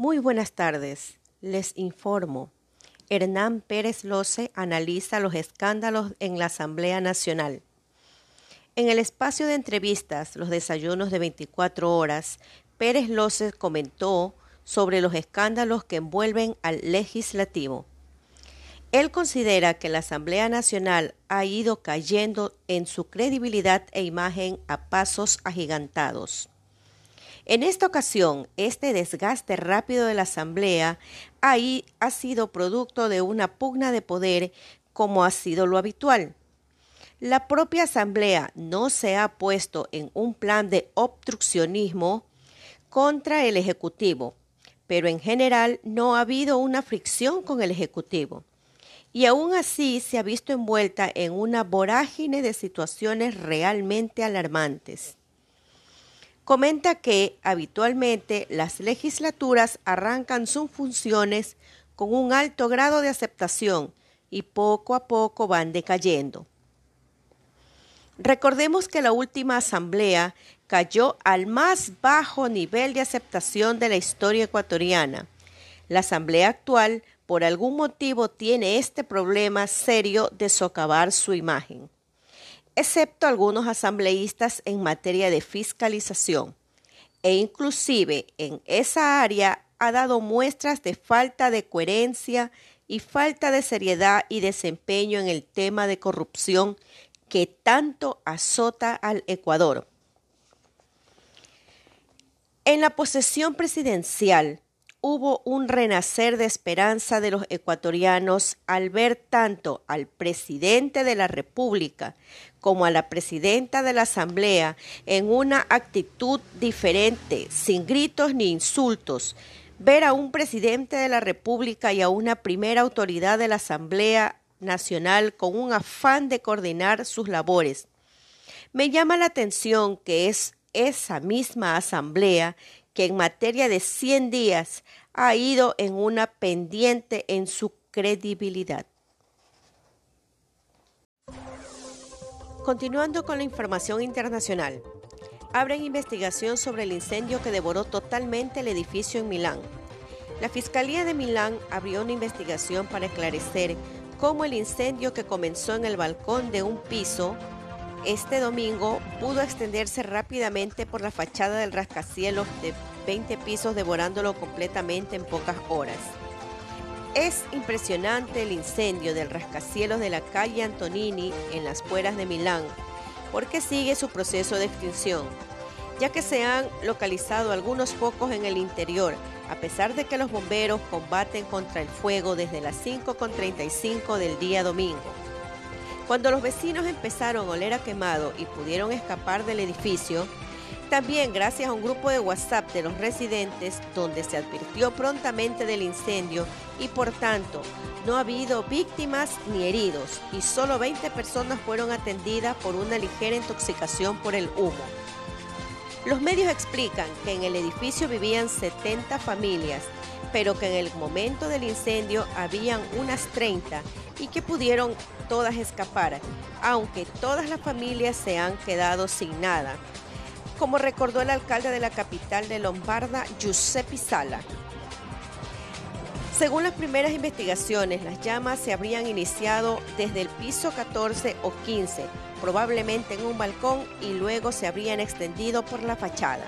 Muy buenas tardes. Les informo. Hernán Pérez Loce analiza los escándalos en la Asamblea Nacional. En el espacio de entrevistas, los desayunos de 24 horas, Pérez Loce comentó sobre los escándalos que envuelven al legislativo. Él considera que la Asamblea Nacional ha ido cayendo en su credibilidad e imagen a pasos agigantados. En esta ocasión, este desgaste rápido de la Asamblea ahí ha sido producto de una pugna de poder como ha sido lo habitual. La propia Asamblea no se ha puesto en un plan de obstruccionismo contra el Ejecutivo, pero en general no ha habido una fricción con el Ejecutivo. Y aún así se ha visto envuelta en una vorágine de situaciones realmente alarmantes. Comenta que habitualmente las legislaturas arrancan sus funciones con un alto grado de aceptación y poco a poco van decayendo. Recordemos que la última asamblea cayó al más bajo nivel de aceptación de la historia ecuatoriana. La asamblea actual, por algún motivo, tiene este problema serio de socavar su imagen excepto algunos asambleístas en materia de fiscalización, e inclusive en esa área ha dado muestras de falta de coherencia y falta de seriedad y desempeño en el tema de corrupción que tanto azota al Ecuador. En la posesión presidencial, hubo un renacer de esperanza de los ecuatorianos al ver tanto al presidente de la República como a la presidenta de la Asamblea en una actitud diferente, sin gritos ni insultos. Ver a un presidente de la República y a una primera autoridad de la Asamblea Nacional con un afán de coordinar sus labores. Me llama la atención que es esa misma Asamblea que en materia de 100 días ha ido en una pendiente en su credibilidad. Continuando con la información internacional, abren investigación sobre el incendio que devoró totalmente el edificio en Milán. La Fiscalía de Milán abrió una investigación para esclarecer cómo el incendio que comenzó en el balcón de un piso este domingo pudo extenderse rápidamente por la fachada del rascacielos de 20 pisos, devorándolo completamente en pocas horas. Es impresionante el incendio del rascacielos de la calle Antonini en las puertas de Milán, porque sigue su proceso de extinción, ya que se han localizado algunos focos en el interior, a pesar de que los bomberos combaten contra el fuego desde las 5.35 del día domingo. Cuando los vecinos empezaron a oler a quemado y pudieron escapar del edificio, también gracias a un grupo de WhatsApp de los residentes donde se advirtió prontamente del incendio y por tanto no ha habido víctimas ni heridos y solo 20 personas fueron atendidas por una ligera intoxicación por el humo. Los medios explican que en el edificio vivían 70 familias, pero que en el momento del incendio habían unas 30 y que pudieron todas escapar, aunque todas las familias se han quedado sin nada, como recordó el alcalde de la capital de Lombarda, Giuseppe Sala. Según las primeras investigaciones, las llamas se habrían iniciado desde el piso 14 o 15, probablemente en un balcón, y luego se habrían extendido por la fachada.